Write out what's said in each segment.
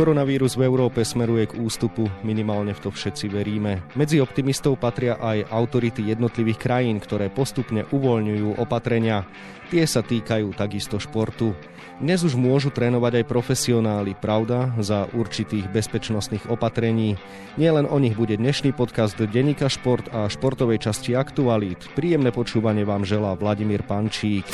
Koronavírus v Európe smeruje k ústupu, minimálne v to všetci veríme. Medzi optimistov patria aj autority jednotlivých krajín, ktoré postupne uvoľňujú opatrenia. Tie sa týkajú takisto športu. Dnes už môžu trénovať aj profesionáli, pravda, za určitých bezpečnostných opatrení. Nielen o nich bude dnešný podcast Denika Šport a športovej časti Aktualít. Príjemné počúvanie vám želá Vladimír Pančík.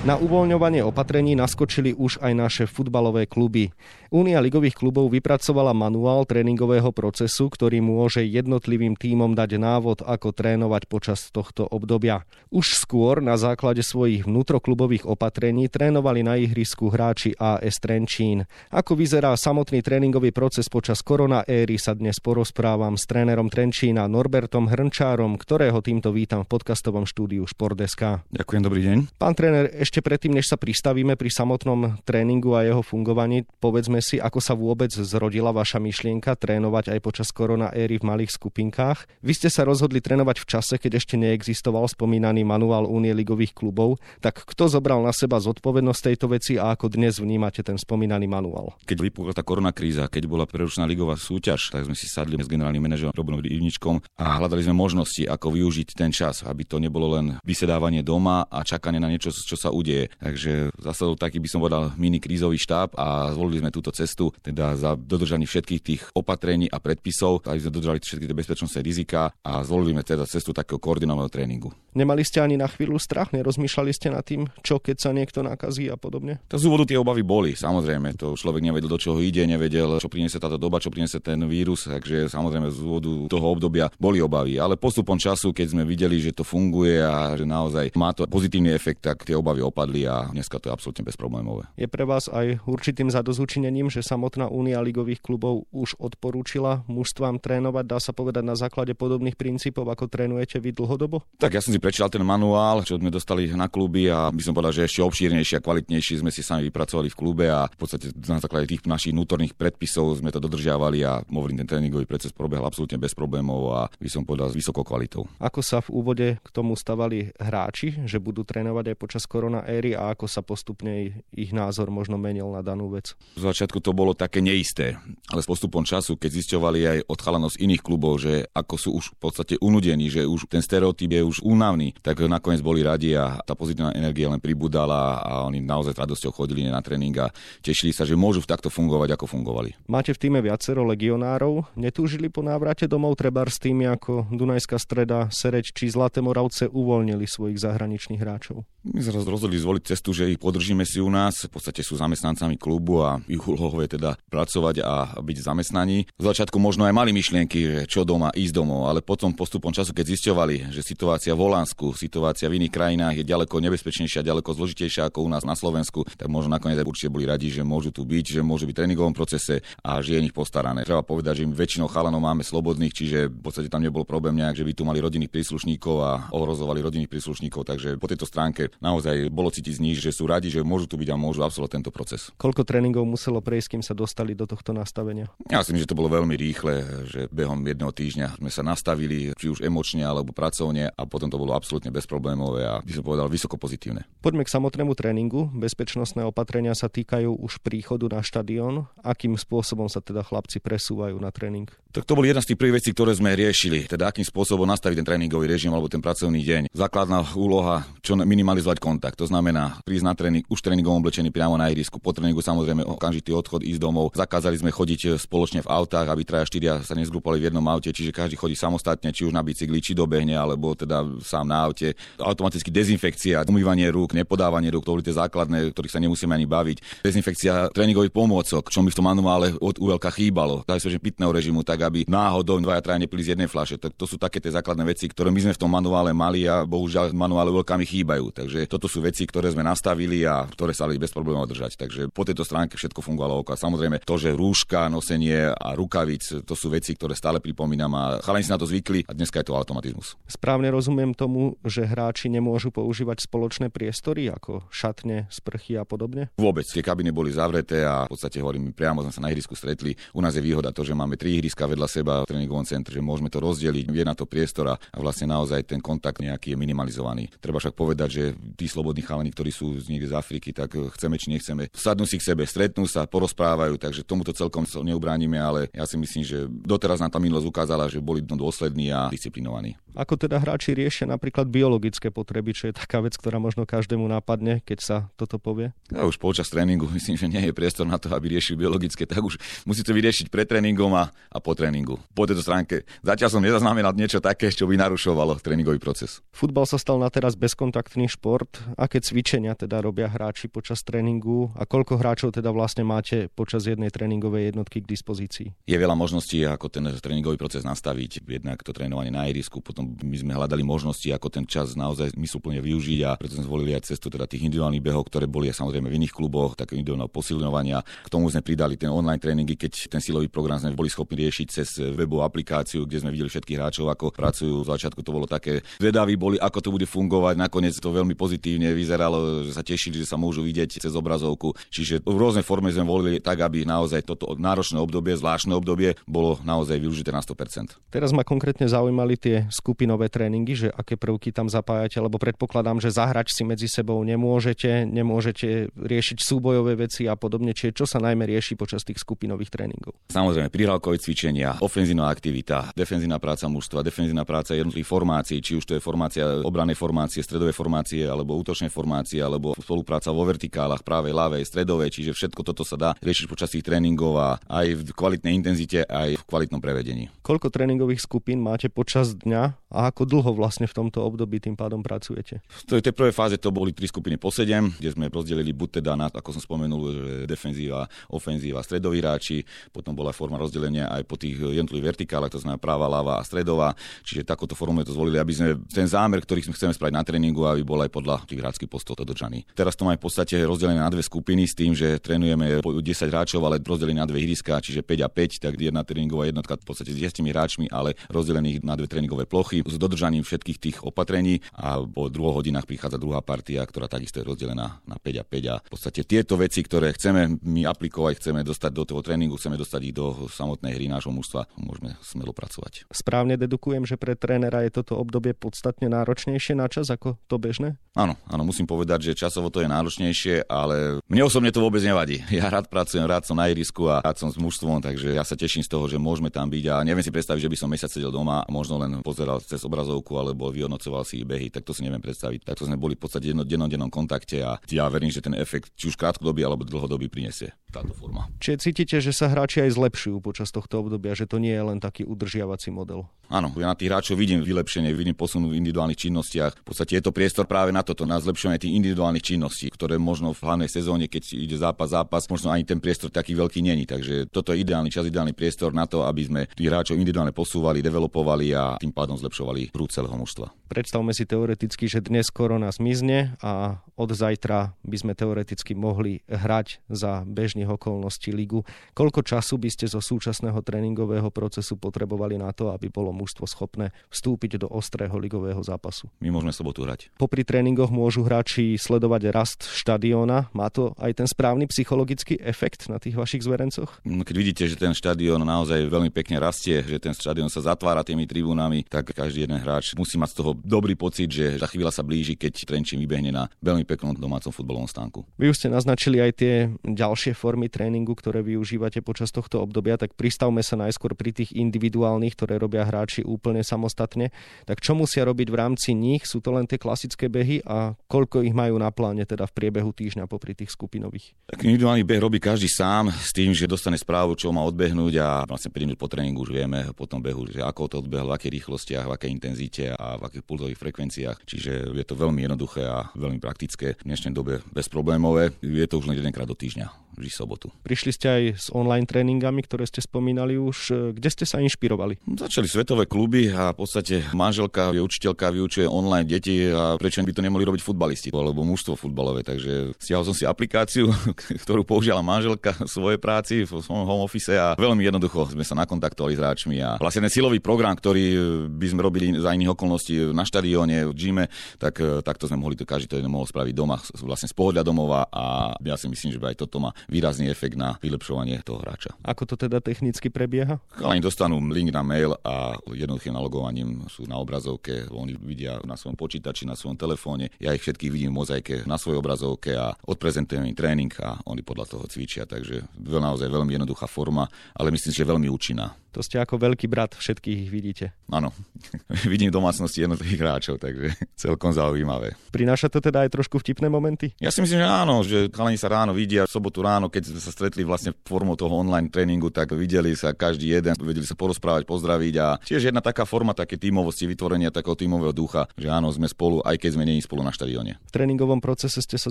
Na uvoľňovanie opatrení naskočili už aj naše futbalové kluby. Únia ligových klubov vypracovala manuál tréningového procesu, ktorý môže jednotlivým tímom dať návod, ako trénovať počas tohto obdobia. Už skôr na základe svojich vnútroklubových opatrení trénovali na ihrisku hráči AS Trenčín. Ako vyzerá samotný tréningový proces počas korona éry sa dnes porozprávam s trénerom Trenčína Norbertom Hrnčárom, ktorého týmto vítam v podcastovom štúdiu Športdeska. Ďakujem, dobrý deň. Pán tréner, ešte predtým, než sa pristavíme pri samotnom tréningu a jeho fungovaní, povedzme si, ako sa vôbec zrodila vaša myšlienka trénovať aj počas korona éry v malých skupinkách. Vy ste sa rozhodli trénovať v čase, keď ešte neexistoval spomínaný manuál Únie ligových klubov. Tak kto zobral na seba zodpovednosť tejto veci a ako dnes vnímate ten spomínaný manuál? Keď vypukla tá korona kríza, keď bola prerušená ligová súťaž, tak sme si sadli s generálnym manažerom Robonom Ivničkom a hľadali sme možnosti, ako využiť ten čas, aby to nebolo len vysedávanie doma a čakanie na niečo, čo sa udeje. Takže zasadol taký, by som povedal, mini krízový štáb a zvolili sme túto cestu, teda za dodržanie všetkých tých opatrení a predpisov, aby sme dodržali všetky tie bezpečnostné rizika a zvolili sme teda cestu takého koordinovaného tréningu. Nemali ste ani na chvíľu strach? Nerozmýšľali ste nad tým, čo keď sa niekto nakazí a podobne? Tak z úvodu tie obavy boli, samozrejme. To človek nevedel, do čoho ide, nevedel, čo priniesie táto doba, čo priniesie ten vírus, takže samozrejme z úvodu toho obdobia boli obavy. Ale postupom času, keď sme videli, že to funguje a že naozaj má to pozitívny efekt, tak tie obavy opadli a dneska to je absolútne bezproblémové. Je pre vás aj určitým zadozučinením, že samotná Únia ligových klubov už odporúčila mužstvám trénovať, dá sa povedať, na základe podobných princípov, ako trénujete vy dlhodobo? Tak ja som si prečítal ten manuál, čo sme dostali na kluby a by som povedal, že ešte obšírnejšie a kvalitnejšie sme si sami vypracovali v klube a v podstate na základe tých našich vnútorných predpisov sme to dodržiavali a hovorím, ten tréningový proces probehol absolútne bez problémov a by som povedal s vysokou kvalitou. Ako sa v úvode k tomu stavali hráči, že budú trénovať aj počas korona éry a ako sa postupne ich názor možno menil na danú vec? V začiatku to bolo také neisté, ale s postupom času, keď zisťovali aj od chalanov z iných klubov, že ako sú už v podstate unudení, že už ten stereotyp je už únavný, tak nakoniec boli radi a tá pozitívna energia len pribudala a oni naozaj s radosťou chodili na tréning a tešili sa, že môžu takto fungovať, ako fungovali. Máte v týme viacero legionárov, netúžili po návrate domov treba s tými ako Dunajská streda, Sereč či Zlaté Moravce uvoľnili svojich zahraničných hráčov? My rozhodli zvoliť cestu, že ich podržíme si u nás. V podstate sú zamestnancami klubu a ich úlohou je teda pracovať a byť zamestnaní. V začiatku možno aj mali myšlienky, že čo doma, ísť domov, ale potom postupom času, keď zisťovali, že situácia v Holandsku, situácia v iných krajinách je ďaleko nebezpečnejšia, ďaleko zložitejšia ako u nás na Slovensku, tak možno nakoniec určite boli radi, že môžu tu byť, že môžu byť v tréningovom procese a že je nich postarané. Treba povedať, že my väčšinou chalanov máme slobodných, čiže v podstate tam nebol problém nejak, že by tu mali rodinných príslušníkov a ohrozovali rodinných príslušníkov, takže po tejto stránke naozaj bolo cítiť z nich, že sú radi, že môžu tu byť a môžu absolvovať tento proces. Koľko tréningov muselo prejsť, kým sa dostali do tohto nastavenia? Ja si myslím, že to bolo veľmi rýchle, že behom jedného týždňa sme sa nastavili, či už emočne alebo pracovne a potom to bolo absolútne bezproblémové a by som povedal vysoko pozitívne. Poďme k samotnému tréningu. Bezpečnostné opatrenia sa týkajú už príchodu na štadión. Akým spôsobom sa teda chlapci presúvajú na tréning? Tak to boli jedna z tých prvých vecí, ktoré sme riešili. Teda akým spôsobom nastaviť ten tréningový režim alebo ten pracovný deň. Základná úloha, čo minimalizovať kontakt. To znamená prísť na tréning už tréningom oblečený priamo na ihrisku. Po tréningu samozrejme okamžitý odchod, ísť domov. Zakázali sme chodiť spoločne v autách, aby traja štyria sa nezgrupali v jednom aute, čiže každý chodí samostatne, či už na bicykli, či dobehne, alebo teda sám na aute. Automaticky dezinfekcia, umývanie rúk, nepodávanie rúk, to boli tie základné, ktorých sa nemusíme ani baviť. Dezinfekcia tréningových pomôcok, čo mi v tom manuále od ULK chýbalo. Dali sme pitného režimu, tak aby náhodou dvaja traja nepili z jednej fľaše. Tak to sú také tie základné veci, ktoré my sme v tom manuále mali a bohužiaľ manuále veľkami chýbajú. Takže toto sú veci, ktoré sme nastavili a ktoré sa dali bez problémov držať. Takže po tejto stránke všetko fungovalo oko. Samozrejme to, že rúška, nosenie a rukavic, to sú veci, ktoré stále pripomínam a chalani si na to zvykli a dneska je to automatizmus. Správne rozumiem tomu, že hráči nemôžu používať spoločné priestory ako šatne, sprchy a podobne? Vôbec. Tie kabiny boli zavreté a v podstate hovorím, priamo sme sa na ihrisku stretli. U nás je výhoda to, že máme tri ihriska vedľa seba v tréningovom centre, že môžeme to rozdeliť, je na to priestor a vlastne naozaj ten kontakt nejaký je minimalizovaný. Treba však povedať, že tí slobodní chalani, ktorí sú z niekde z Afriky, tak chceme či nechceme, sadnú si k sebe, stretnú sa, porozprávajú, takže tomuto celkom neubránime, ale ja si myslím, že doteraz nám tá minulosť ukázala, že boli dôslední a disciplinovaní. Ako teda hráči riešia napríklad biologické potreby, čo je taká vec, ktorá možno každému napadne, keď sa toto povie? Ja už počas tréningu myslím, že nie je priestor na to, aby riešili biologické, tak už musíte vyriešiť pred tréningom a, a po tréningu. Po tejto stránke zatiaľ som nezaznamenal niečo také, čo by narušovalo tréningový proces. Futbal sa stal na teraz bezkontaktný šport. Aké cvičenia teda robia hráči počas tréningu a koľko hráčov teda vlastne máte počas jednej tréningovej jednotky k dispozícii? Je veľa možností, ako ten tréningový proces nastaviť. Jednak to trénovanie na ihrisku, potom potom my sme hľadali možnosti, ako ten čas naozaj mysluplne využiť a preto sme zvolili aj cestu teda tých individuálnych behov, ktoré boli samozrejme v iných kluboch, také individuálneho posilňovania. K tomu sme pridali ten online tréningy, keď ten silový program sme boli schopní riešiť cez webovú aplikáciu, kde sme videli všetkých hráčov, ako pracujú. Z začiatku to bolo také zvedaví boli, ako to bude fungovať. Nakoniec to veľmi pozitívne vyzeralo, že sa tešili, že sa môžu vidieť cez obrazovku. Čiže v rôznej forme sme volili tak, aby naozaj toto náročné obdobie, zvláštne obdobie bolo naozaj využité na 100%. Teraz ma konkrétne zaujímali tie skupinové tréningy, že aké prvky tam zapájate, lebo predpokladám, že zahrať si medzi sebou nemôžete, nemôžete riešiť súbojové veci a podobne, čiže čo sa najmä rieši počas tých skupinových tréningov. Samozrejme, prihrávkové cvičenia, ofenzívna aktivita, defenzívna práca mužstva, defenzívna práca jednotlivých formácií, či už to je formácia obranej formácie, stredovej formácie, alebo útočnej formácie, alebo spolupráca vo vertikálach, pravej, ľavej, stredovej, čiže všetko toto sa dá riešiť počas tých tréningov a aj v kvalitnej intenzite, aj v kvalitnom prevedení. Koľko tréningových skupín máte počas dňa a ako dlho vlastne v tomto období tým pádom pracujete? V tej prvej fáze to boli tri skupiny po sedem, kde sme rozdelili buď teda na, ako som spomenul, že defenzíva, ofenzíva, stredoví hráči, potom bola forma rozdelenia aj po tých jednotlivých vertikálach, to znamená práva, ľava a stredová, čiže takúto formu to zvolili, aby sme ten zámer, ktorý sme chceme spraviť na tréningu, aby bol aj podľa tých hráčských postov dodržaný. Teraz to máme v podstate rozdelené na dve skupiny s tým, že trénujeme 10 hráčov, ale rozdelené na dve ihriska, čiže 5 a 5, tak jedna tréningová jednotka v podstate s 10 hráčmi, ale rozdelených na dve tréningové plochy s dodržaním všetkých tých opatrení a po druho hodinách prichádza druhá partia, ktorá takisto je rozdelená na 5 a 5 a v podstate tieto veci, ktoré chceme my aplikovať, chceme dostať do toho tréningu, chceme dostať ich do samotnej hry nášho mužstva, môžeme smelo pracovať. Správne dedukujem, že pre trénera je toto obdobie podstatne náročnejšie na čas ako to bežné? Áno, áno, musím povedať, že časovo to je náročnejšie, ale mne osobne to vôbec nevadí. Ja rád pracujem, rád som na ihrisku a rád som s mužstvom, takže ja sa teším z toho, že môžeme tam byť a neviem si predstaviť, že by som mesiac sedel doma a možno len pozeral cez obrazovku alebo vyhodnocoval si behy, tak to si neviem predstaviť. Takto sme boli v podstate jedno dennom kontakte a ja verím, že ten efekt či už krátkodobý alebo dlhodobý prinesie táto forma. Čiže cítite, že sa hráči aj zlepšujú počas tohto obdobia, že to nie je len taký udržiavací model? Áno, ja na tých hráčov vidím vylepšenie, vidím posun v individuálnych činnostiach. V podstate je to priestor práve na toto, na zlepšenie tých individuálnych činností, ktoré možno v hlavnej sezóne, keď ide zápas, zápas, možno ani ten priestor taký veľký není. Takže toto je ideálny čas, ideálny priestor na to, aby sme tých hráčov individuálne posúvali, developovali a tým pádom zlepšovali prúd celého mužstva. Predstavme si teoreticky, že dnes korona zmizne a od zajtra by sme teoreticky mohli hrať za bežných okolností ligu. Koľko času by ste zo súčasného tréningového procesu potrebovali na to, aby bolo mužstvo schopné vstúpiť do ostrého ligového zápasu. My môžeme sobotu hrať. Popri tréningoch môžu hráči sledovať rast štadióna. Má to aj ten správny psychologický efekt na tých vašich zverencoch? No, keď vidíte, že ten štadión naozaj veľmi pekne rastie, že ten štadión sa zatvára tými tribúnami, tak každý jeden hráč musí mať z toho dobrý pocit, že za chvíľa sa blíži, keď Trenčín vybehne na veľmi peknom domácom futbalovom stánku. Vy už ste naznačili aj tie ďalšie formy tréningu, ktoré využívate počas tohto obdobia, tak pristavme sa najskôr pri tých individuálnych, ktoré robia hráči úplne samostatne, tak čo musia robiť v rámci nich? Sú to len tie klasické behy a koľko ich majú na pláne teda v priebehu týždňa popri tých skupinových? Tak individuálny beh robí každý sám s tým, že dostane správu, čo má odbehnúť a vlastne 5 minút po tréningu už vieme po tom behu, že ako to odbehol, v akých rýchlostiach, v akej intenzite a v akých pulzových frekvenciách. Čiže je to veľmi jednoduché a veľmi praktické. V dnešnej dobe bezproblémové. Je to už len jedenkrát do týždňa vždy sobotu. Prišli ste aj s online tréningami, ktoré ste spomínali už. Kde ste sa inšpirovali? Začali svetové kluby a v podstate manželka je učiteľka, vyučuje online deti a prečo by to nemohli robiť futbalisti alebo mužstvo futbalové. Takže stiahol som si aplikáciu, ktorú použila manželka v svojej práci v svojom home office a veľmi jednoducho sme sa nakontaktovali s hráčmi a vlastne ten silový program, ktorý by sme robili za iných okolností na štadióne, v gyme, tak takto sme mohli to každý to mohol spraviť doma, vlastne z pohodľa domova a ja si myslím, že by aj toto má výrazný efekt na vylepšovanie toho hráča. Ako to teda technicky prebieha? Chalani dostanú link na mail a jednoduchým nalogovaním sú na obrazovke, oni vidia na svojom počítači, na svojom telefóne. Ja ich všetkých vidím v mozaike na svojej obrazovke a odprezentujem im tréning a oni podľa toho cvičia. Takže naozaj veľmi jednoduchá forma, ale myslím, že veľmi účinná. To ste ako veľký brat, všetkých vidíte. Áno, vidím domácnosti jednotlivých hráčov, takže celkom zaujímavé. Prináša to teda aj trošku vtipné momenty? Ja si myslím, že áno, že chalani sa ráno vidia, v sobotu ráno, keď sme sa stretli vlastne formou toho online tréningu, tak videli sa každý jeden, vedeli sa porozprávať, pozdraviť a tiež jedna taká forma také tímovosti, vytvorenia takého tímového ducha, že áno, sme spolu, aj keď sme není spolu na štadióne. V tréningovom procese ste sa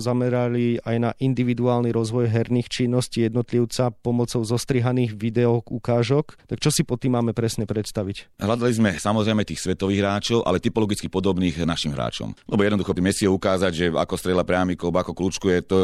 zamerali aj na individuálny rozvoj herných činností jednotlivca pomocou zostrihaných video ukážok. Tak čo čo si pod tým máme presne predstaviť? Hľadali sme samozrejme tých svetových hráčov, ale typologicky podobných našim hráčom. Lebo jednoducho by Messi ukázať, že ako strela priamikov, ako kľúčkuje, to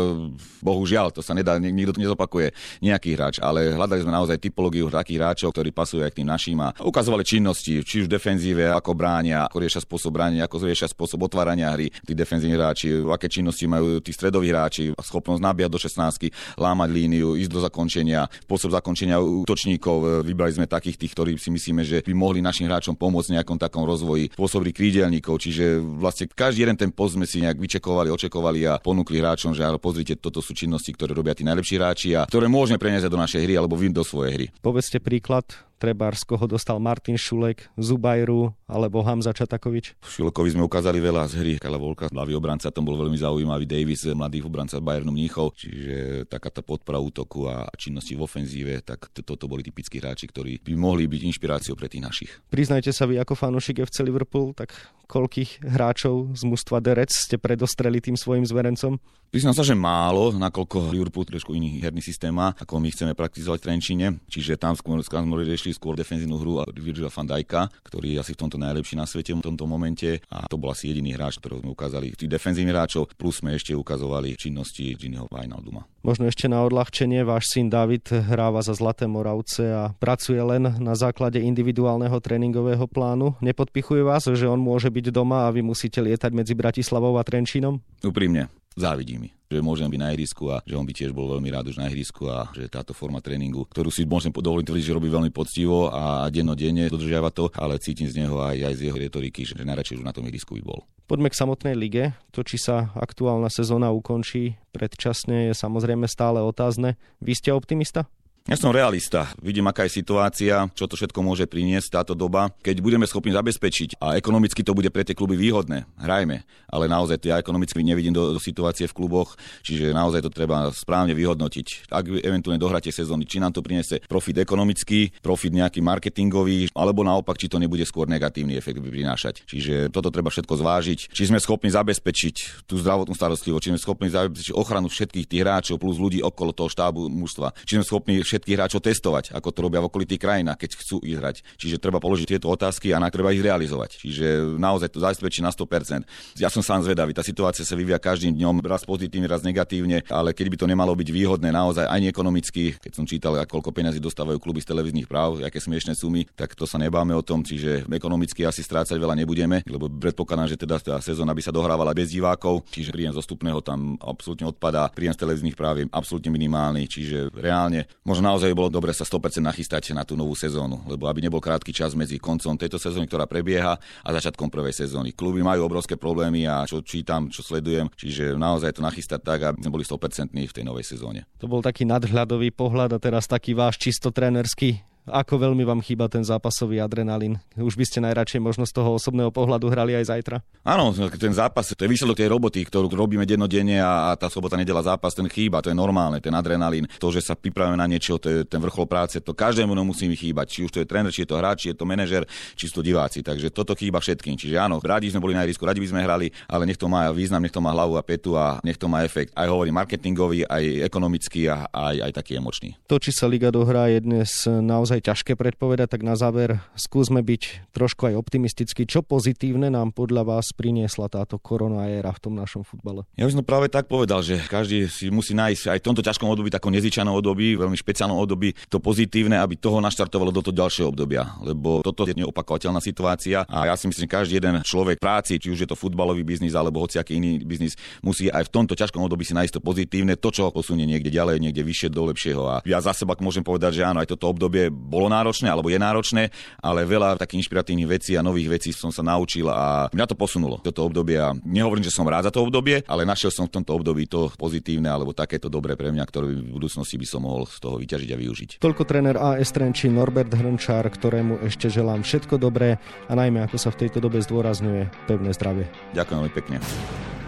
bohužiaľ, to sa nedá, nikto to nezopakuje nejaký hráč, ale hľadali sme naozaj typológiu takých hráčov, ktorí pasujú aj k tým našim a ukazovali činnosti, či už defenzíve, ako bránia, ako riešia spôsob bránia, ako riešia spôsob otvárania hry, tí defenzívni hráči, aké činnosti majú tí stredoví hráči, schopnosť nabíjať do 16, lámať líniu, ísť do zakončenia, spôsob zakončenia útočníkov, vybrali sme takých tých, ktorí si myslíme, že by mohli našim hráčom pomôcť v nejakom takom rozvoji, pôsobili krídelníkov, čiže vlastne každý jeden ten post sme si nejak vyčekovali, očekovali a ponúkli hráčom, že ale pozrite, toto sú činnosti, ktoré robia tí najlepší hráči a ktoré môžeme preniesť do našej hry alebo vy do svojej hry. Povedzte príklad Trebárs, koho dostal Martin Šulek, Zubajru alebo Hamza Čatakovič? Šulekovi sme ukázali veľa z hry. Kala Volka, ľavý obranca, tam bol veľmi zaujímavý. Davis, mladý obranca Bayernu Mníchov. Čiže taká tá podpora útoku a činnosti v ofenzíve, tak toto boli typickí hráči, ktorí by mohli byť inšpiráciou pre tých našich. Priznajte sa vy ako fanúšik FC Liverpool, tak koľkých hráčov z mužstva Derec ste predostreli tým svojim zverencom? Priznám sa, že málo, nakoľko Liverpool trošku iný herný systém ako my chceme praktizovať v Trenčine. Čiže tam skôr, skôr riešili skôr defenzívnu hru a Virgila van Dijka, ktorý je asi v tomto najlepší na svete v tomto momente. A to bol asi jediný hráč, ktorého sme ukázali. Tých defenzívnych hráčov, plus sme ešte ukazovali činnosti Giniho Wijnalduma. Možno ešte na odľahčenie, váš syn David hráva za Zlaté Moravce a pracuje len na základe individuálneho tréningového plánu. Nepodpichuje vás, že on môže byť doma a vy musíte lietať medzi Bratislavou a Trenčínom? Úprimne, závidí mi že môžem byť na ihrisku a že on by tiež bol veľmi rád už na ihrisku a že táto forma tréningu, ktorú si môžem dovoliť tvrdiť, že robí veľmi poctivo a dennodenne dodržiava to, ale cítim z neho aj, aj z jeho retoriky, že najradšej už na tom ihrisku by bol. Poďme k samotnej lige. To, či sa aktuálna sezóna ukončí predčasne, je samozrejme stále otázne. Vy ste optimista? Ja som realista. Vidím, aká je situácia, čo to všetko môže priniesť táto doba. Keď budeme schopní zabezpečiť a ekonomicky to bude pre tie kluby výhodné, hrajme. Ale naozaj ja ekonomicky nevidím do, do situácie v kluboch, čiže naozaj to treba správne vyhodnotiť. Ak eventuálne dohráte sezóny, či nám to priniesie profit ekonomický, profit nejaký marketingový, alebo naopak, či to nebude skôr negatívny efekt prinášať. Čiže toto treba všetko zvážiť. Či sme schopní zabezpečiť tú zdravotnú starostlivosť, či sme schopní zabezpečiť ochranu všetkých tých hráčov plus ľudí okolo toho štábu mužstva, či sme schopní všetkých hráčov testovať, ako to robia v okolitých krajinách, keď chcú ísť hrať. Čiže treba položiť tieto otázky a na treba ich realizovať. Čiže naozaj to zabezpečí na 100%. Ja som sám zvedavý, tá situácia sa vyvíja každým dňom, raz pozitívne, raz negatívne, ale keď by to nemalo byť výhodné naozaj ani ekonomicky, keď som čítal, koľko peniazí dostávajú kluby z televíznych práv, aké smiešné sumy, tak to sa nebáme o tom, čiže ekonomicky asi strácať veľa nebudeme, lebo predpokladám, že teda tá sezóna by sa dohrávala bez divákov, čiže príjem zostupného tam absolútne odpadá, príjem z televíznych práv je absolútne minimálny, čiže reálne možno naozaj bolo dobre sa 100% nachystať na tú novú sezónu, lebo aby nebol krátky čas medzi koncom tejto sezóny, ktorá prebieha, a začiatkom prvej sezóny. Kluby majú obrovské problémy a čo čítam, čo sledujem, čiže naozaj to nachystať tak, aby sme boli 100% v tej novej sezóne. To bol taký nadhľadový pohľad a teraz taký váš čisto trénerský ako veľmi vám chýba ten zápasový adrenalín? Už by ste najradšej možno z toho osobného pohľadu hrali aj zajtra? Áno, ten zápas, to je výsledok tej roboty, ktorú robíme dennodenne a, a tá sobota nedela zápas, ten chýba, to je normálne, ten adrenalín, to, že sa pripravíme na niečo, to je ten vrchol práce, to každému musí mi chýbať, či už to je tréner, či je to hráč, či je to manažer, či sú to diváci. Takže toto chýba všetkým. Čiže áno, radi sme boli na ihrisku, radi by sme hrali, ale nech to má význam, nech to má hlavu a petu a nech to má efekt. Aj hovorím marketingový, aj ekonomický a aj, aj taký emočný. To, či sa liga dohrá, je dnes naozaj naozaj ťažké predpovedať, tak na záver skúsme byť trošku aj optimistický. Čo pozitívne nám podľa vás priniesla táto korona éra v tom našom futbale? Ja by som práve tak povedal, že každý si musí nájsť aj v tomto ťažkom období, takom nezvyčajnom období, veľmi špeciálnom období, to pozitívne, aby toho naštartovalo do toho ďalšieho obdobia. Lebo toto je neopakovateľná situácia a ja si myslím, že každý jeden človek práci, či už je to futbalový biznis alebo hociaký iný biznis, musí aj v tomto ťažkom období si nájsť to pozitívne, to, čo posunie niekde ďalej, niekde vyššie do lepšieho. A ja za seba môžem povedať, že áno, aj toto obdobie bolo náročné alebo je náročné, ale veľa takých inšpiratívnych vecí a nových vecí som sa naučil a mňa to posunulo toto obdobie. A nehovorím, že som rád za to obdobie, ale našiel som v tomto období to pozitívne alebo takéto dobré pre mňa, ktoré v budúcnosti by som mohol z toho vyťažiť a využiť. Toľko tréner AS Trenčín Norbert Hrnčár, ktorému ešte želám všetko dobré a najmä ako sa v tejto dobe zdôrazňuje pevné zdravie. Ďakujem veľmi pekne.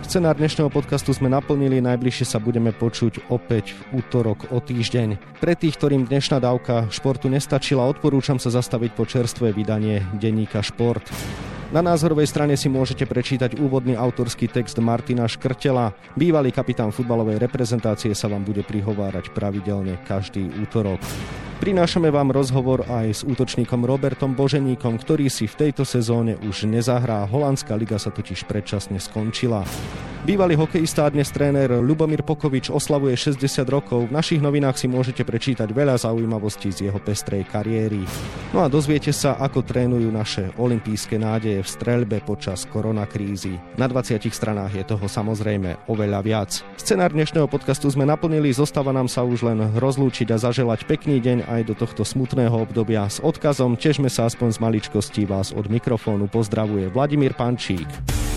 Scenár dnešného podcastu sme naplnili, najbližšie sa budeme počuť opäť v útorok o týždeň. Pre tých, ktorým dnešná dávka športu nestačila, odporúčam sa zastaviť po čerstvé vydanie denníka Šport. Na názorovej strane si môžete prečítať úvodný autorský text Martina Škrtela. Bývalý kapitán futbalovej reprezentácie sa vám bude prihovárať pravidelne každý útorok. Prinášame vám rozhovor aj s útočníkom Robertom Boženíkom, ktorý si v tejto sezóne už nezahrá. Holandská liga sa totiž predčasne skončila. Bývalý hokejista a dnes tréner Lubomír Pokovič oslavuje 60 rokov. V našich novinách si môžete prečítať veľa zaujímavostí z jeho pestrej kariéry. No a dozviete sa, ako trénujú naše olympijské nádeje v streľbe počas koronakrízy. Na 20 stranách je toho samozrejme oveľa viac. Scenár dnešného podcastu sme naplnili, zostáva nám sa už len rozlúčiť a zaželať pekný deň aj do tohto smutného obdobia s odkazom Težme sa aspoň z maličkosti vás od mikrofónu pozdravuje Vladimír Pančík.